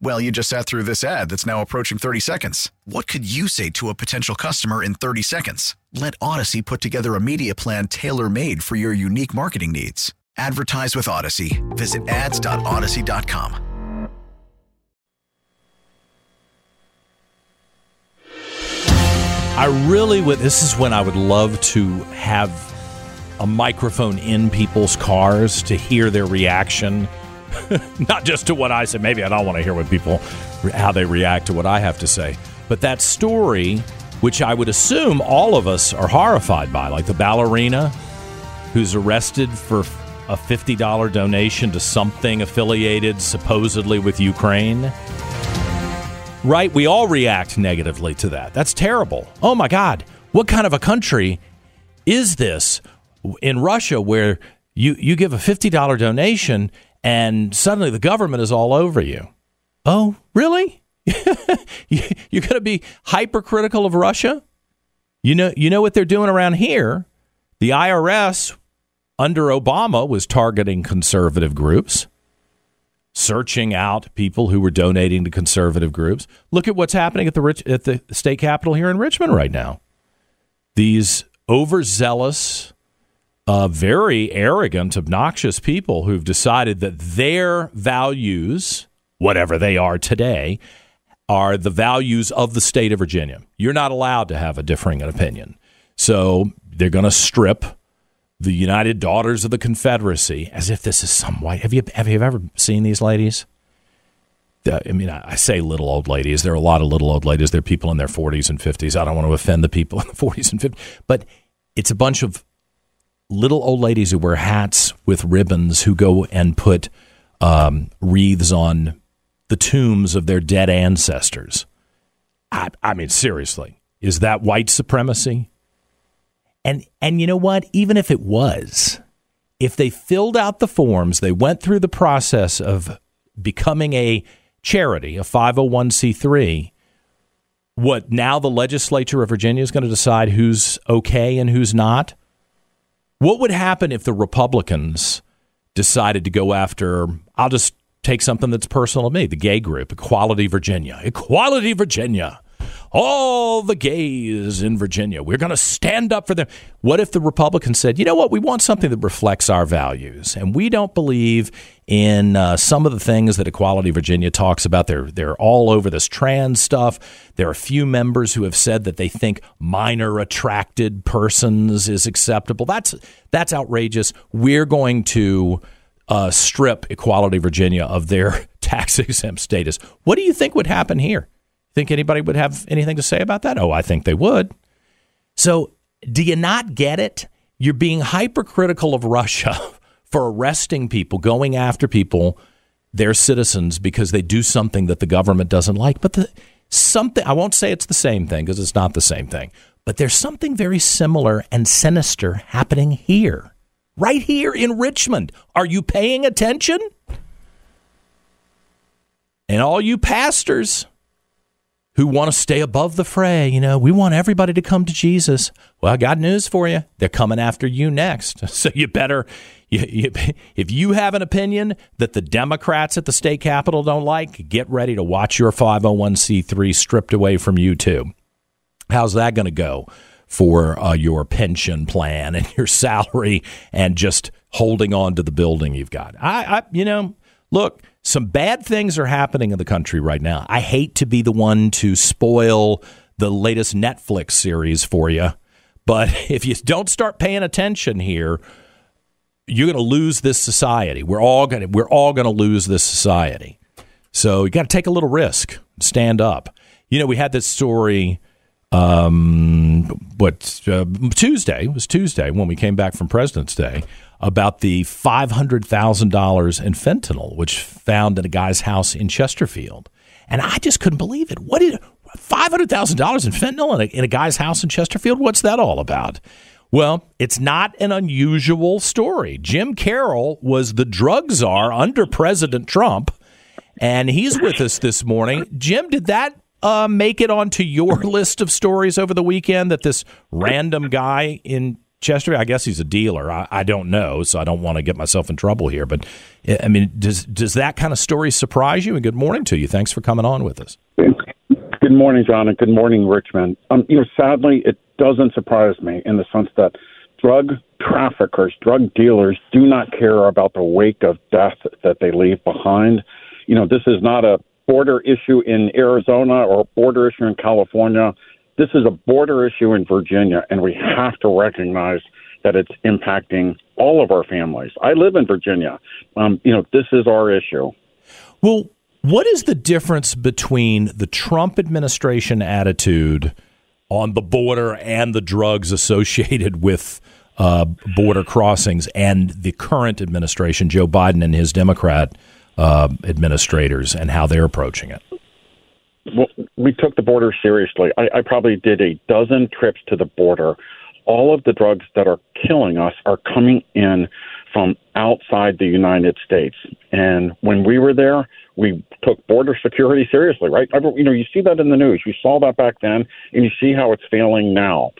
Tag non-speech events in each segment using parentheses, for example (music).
Well, you just sat through this ad that's now approaching 30 seconds. What could you say to a potential customer in 30 seconds? Let Audacy put together a media plan tailor made for your unique marketing needs. Advertise with Audacy. Visit ads.audacy.com. I really would. This is when I would love to have a microphone in people's cars to hear their reaction (laughs) not just to what I say. Maybe I don't want to hear what people how they react to what I have to say. But that story, which I would assume all of us are horrified by, like the ballerina who's arrested for a $50 donation to something affiliated supposedly with Ukraine. Right? We all react negatively to that. That's terrible. Oh my God. What kind of a country is this in Russia where you, you give a $50 donation and suddenly the government is all over you. Oh, really? You're going to be hypercritical of Russia? You know, you know what they're doing around here. The IRS under Obama was targeting conservative groups, searching out people who were donating to conservative groups. Look at what's happening at the rich, at the state capitol here in Richmond right now. These overzealous uh, very arrogant, obnoxious people who've decided that their values, whatever they are today, are the values of the state of Virginia. You're not allowed to have a differing opinion. So they're going to strip the United Daughters of the Confederacy as if this is some white. Have you have you ever seen these ladies? I mean, I say little old ladies. There are a lot of little old ladies. There are people in their 40s and 50s. I don't want to offend the people in the 40s and 50s, but it's a bunch of little old ladies who wear hats with ribbons who go and put um, wreaths on the tombs of their dead ancestors. I, I mean, seriously, is that white supremacy? And and you know what? Even if it was, if they filled out the forms, they went through the process of becoming a charity, a 501c3, what now the legislature of Virginia is going to decide who's okay and who's not? What would happen if the Republicans decided to go after, I'll just take something that's personal to me, the gay group, Equality Virginia. Equality Virginia all the gays in Virginia. We're going to stand up for them. What if the Republicans said, you know what, we want something that reflects our values, and we don't believe in uh, some of the things that Equality Virginia talks about. They're they're all over this trans stuff. There are a few members who have said that they think minor attracted persons is acceptable. That's that's outrageous. We're going to uh, strip Equality Virginia of their (laughs) tax exempt status. What do you think would happen here? Think anybody would have anything to say about that? Oh, I think they would. So, do you not get it? You're being hypercritical of Russia (laughs) for arresting people, going after people, their citizens, because they do something that the government doesn't like. But the something I won't say it's the same thing because it's not the same thing. But there's something very similar and sinister happening here, right here in Richmond. Are you paying attention? And all you pastors who want to stay above the fray. You know, we want everybody to come to Jesus. Well, I got news for you. They're coming after you next. (laughs) So you better, you, you, if you have an opinion that the Democrats at the state capitol don't like, get ready to watch your 501c3 stripped away from you too. How's that going to go for uh, your pension plan and your salary and just holding on to the building you've got? I, I you know, look some bad things are happening in the country right now. I hate to be the one to spoil the latest Netflix series for you, But (laughs) if you don't start paying attention here, you're going to lose this society. We're all going to we're all going to lose this society. So you got to take a little risk, stand up. You know, we had this story. Um, what uh, Tuesday was Tuesday when we came back from President's Day about the five hundred thousand dollars in fentanyl, which found in a guy's house in Chesterfield, and I just couldn't believe it. What is five hundred thousand dollars in fentanyl in a, in a guy's house in Chesterfield? What's that all about? Well, it's not an unusual story. Jim Carroll was the drug czar under President Trump, and he's with us this morning. Jim, did that uh, make it onto your (laughs) list of stories over the weekend that this random guy in Chester, I guess he's a dealer. I, I don't know, so I don't want to get myself in trouble here. But I mean, does does that kind of story surprise you? And good morning to you. Thanks for coming on with us. Good morning, John, and good morning, Richmond. Um, you know, sadly, it doesn't surprise me in the sense that drug traffickers, drug dealers do not care about the wake of death that they leave behind. You know, this is not a border issue in Arizona or a border issue in California. This is a border issue in Virginia, and we have to recognize that it's impacting all of our families. I live in Virginia. Um, you know, this is our issue. Well, what is the difference between the Trump administration attitude on the border and the drugs associated with uh, border crossings and the current administration, Joe Biden and his Democrat uh, administrators, and how they're approaching it? Well, we took the border seriously. I, I probably did a dozen trips to the border. All of the drugs that are killing us are coming in from outside the United States. And when we were there, we took border security seriously, right? You know, you see that in the news. You saw that back then, and you see how it's failing now.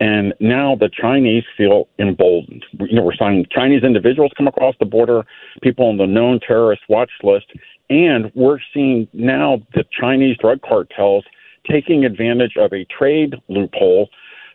And now the Chinese feel emboldened. You know, we're seeing Chinese individuals come across the border, people on the known terrorist watch list, and we're seeing now the Chinese drug cartels taking advantage of a trade loophole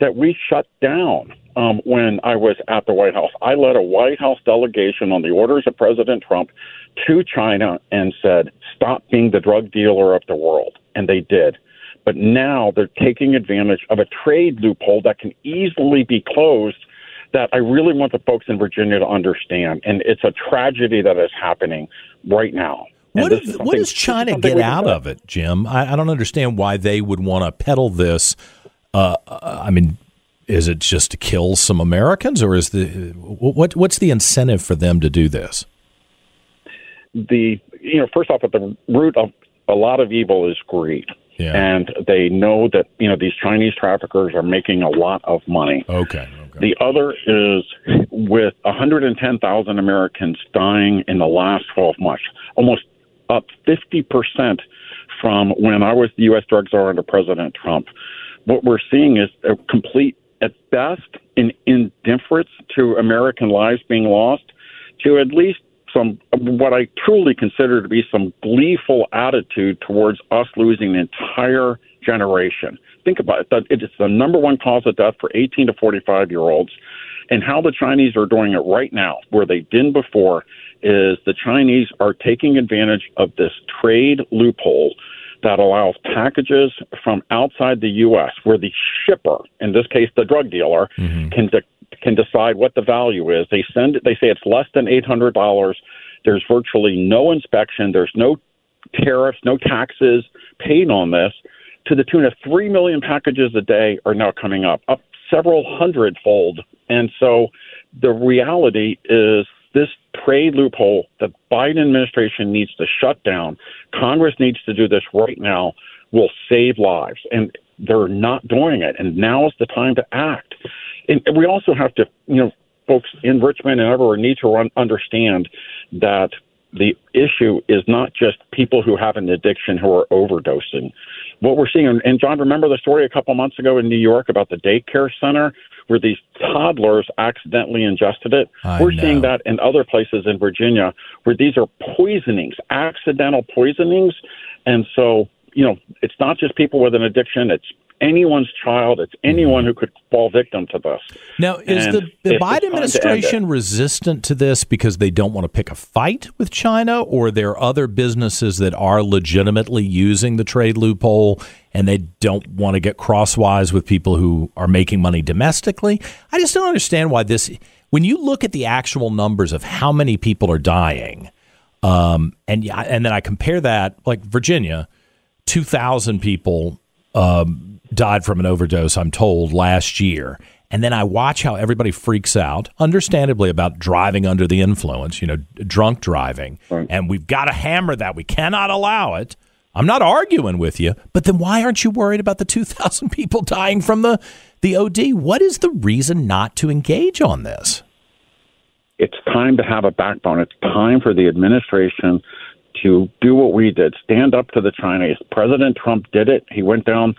that we shut down um, when I was at the White House. I led a White House delegation on the orders of President Trump to China and said, stop being the drug dealer of the world. And they did. But now they're taking advantage of a trade loophole that can easily be closed that I really want the folks in Virginia to understand. And it's a tragedy that is happening right now. What, is, what does China get out of it, Jim? I, I, don't understand why they would want to peddle this. Uh, uh, I mean, is it just to kill some Americans, or is the what? What's the incentive for them to do this? The you know, first off, at the root of a lot of evil is greed. Yeah. And they know that you know these Chinese traffickers are making a lot of money. Okay. okay. The other is with 110,000 Americans dying in the last 12 months, almost up 50 percent from when I was the U.S. drug czar under President Trump. What we're seeing is a complete, at best, an indifference to American lives being lost, to at least some what I truly consider to be some gleeful attitude towards us losing an entire generation. Think about it. It's the number one cause of death for 18 to 45 year olds. And how the Chinese are doing it right now, where they didn't before, is the Chinese are taking advantage of this trade loophole that allows packages from outside the U.S., where the shipper, in this case the drug dealer, mm-hmm. can de- can decide what the value is. They send it. They say it's less than eight hundred dollars. There's virtually no inspection. There's no tariffs, no taxes paid on this. To the tune of three million packages a day are now coming up, up several hundredfold. And so the reality is this trade loophole the Biden administration needs to shut down. Congress needs to do this right now. Will save lives, and they're not doing it. And now is the time to act and we also have to, you know, folks in Richmond and everywhere need to run, understand that the issue is not just people who have an addiction who are overdosing. What we're seeing, and John, remember the story a couple months ago in New York about the daycare center where these toddlers accidentally ingested it? I we're know. seeing that in other places in Virginia where these are poisonings, accidental poisonings. And so, you know, it's not just people with an addiction, it's anyone's child. It's anyone who could fall victim to this. Now, is And the, the Biden to administration resistant to this because they don't want to pick a fight with China, or there are other businesses that are legitimately using the trade loophole and they don't want to get crosswise with people who are making money domestically? I just don't understand why this. When you look at the actual numbers of how many people are dying, um, and and then I compare that, like Virginia, two thousand people um, died from an overdose. I'm told last year, and then I watch how everybody freaks out, understandably, about driving under the influence. You know, drunk driving, and we've got to hammer that. We cannot allow it. I'm not arguing with you, but then why aren't you worried about the 2,000 (laughs) people dying from the the OD? What is the reason not to engage on this? it's time to have a backbone. It's time for the administration to do what we did, stand up to the Chinese. President Trump did it. He went down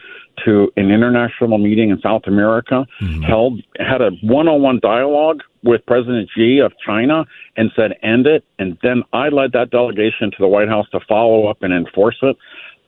to an international meeting in South America, mm-hmm. held had a one-on-one dialogue with President Xi of China and said end it. And then I led that delegation to the White House to follow up and enforce it.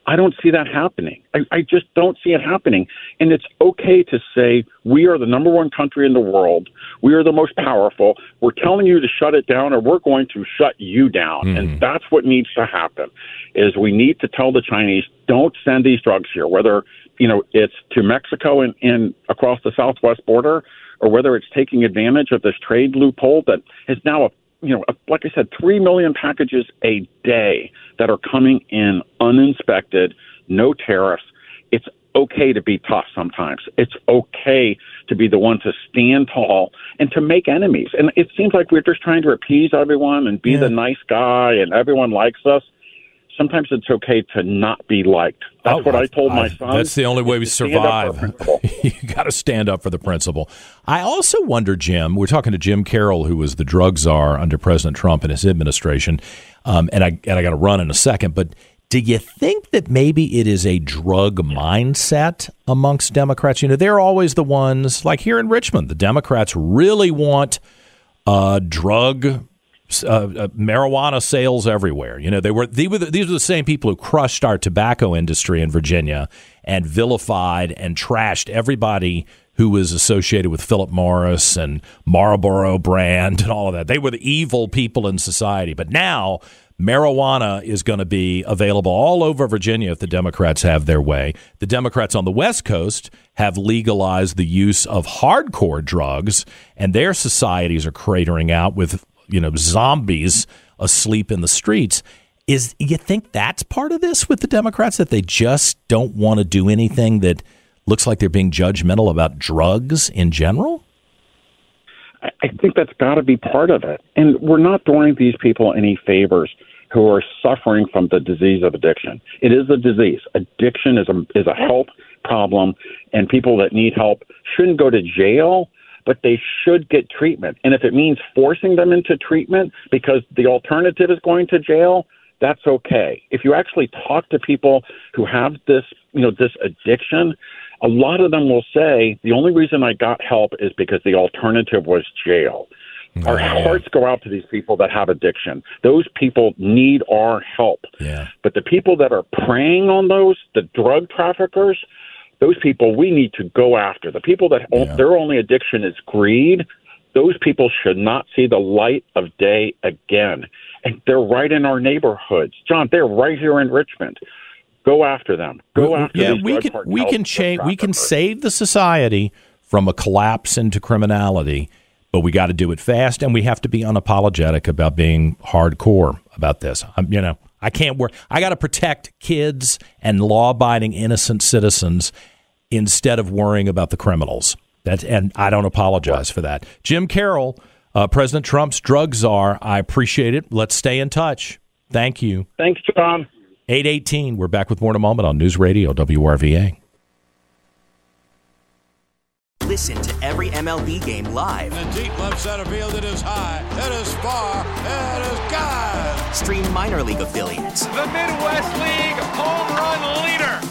I don't see that happening. I, I just don't see it happening. And it's okay to say we are the number one country in the world. We are the most powerful. We're telling you to shut it down, or we're going to shut you down. And mm-hmm. that's what needs to happen. Is we need to tell the Chinese don't send these drugs here, whether you know it's to Mexico and, and across the southwest border, or whether it's taking advantage of this trade loophole that is now a you know, like I said, three million packages a day that are coming in uninspected, no tariffs. It's okay to be tough sometimes. It's okay to be the one to stand tall and to make enemies. And it seems like we're just trying to appease everyone and be Yeah. the nice guy and everyone likes us. Sometimes it's okay to not be liked. That's Oh, what I told my I- son. That's the only way we is to stand up for survive. (laughs) you got to stand up for the principle. I also wonder, Jim. We're talking to Jim Carroll, who was the drug czar under President Trump and his administration, um, and I and I got to run in a second. But do you think that maybe it is a drug mindset amongst Democrats? You know, they're always the ones like here in Richmond. The Democrats really want uh, drug uh, uh, marijuana sales everywhere. You know, they were, they were the, these were the same people who crushed our tobacco industry in Virginia and vilified and trashed everybody who was associated with Philip Morris and Marlboro brand and all of that. They were the evil people in society. But now marijuana is going to be available all over Virginia if the Democrats have their way. The Democrats on the West Coast have legalized the use of hardcore drugs, and their societies are cratering out with you know zombies asleep in the streets. Is you think that's part of this with the Democrats that they just don't want to do anything that looks like they're being judgmental about drugs in general? I think that's got to be part of it. And we're not doing these people any favors who are suffering from the disease of addiction. It is a disease. Addiction is a is a health problem, and people that need help shouldn't go to jail, but they should get treatment. And if it means forcing them into treatment because the alternative is going to jail, that's okay. If you actually talk to people who have this, you know, this addiction, a lot of them will say the only reason I got help is because the alternative was jail. Our hearts go out to these people that have addiction. Those people need our help. Yeah. But the people that are preying on those, the drug traffickers, those people we need to go after. The people that Yeah. their only addiction is greed, those people should not see the light of day again. And they're right in our neighborhoods. John, they're right here in Richmond. Go after them. Go after yeah, we can we can change we can save the society from a collapse into criminality, but we got to do it fast and we have to be unapologetic about being hardcore about this. I'm, you know, I can't work. I got to protect kids and law-abiding innocent citizens instead of worrying about the criminals. That and I don't apologize for that. Jim Carroll, uh, President Trump's drug czar. I appreciate it. Let's stay in touch. Thank you. Thanks, John. 818. We're back with more in a moment on News Radio WRVA. Listen to every MLB game live. In the deep left center field, it is high, it is far, it is God. Stream minor league affiliates The Midwest League home run leader.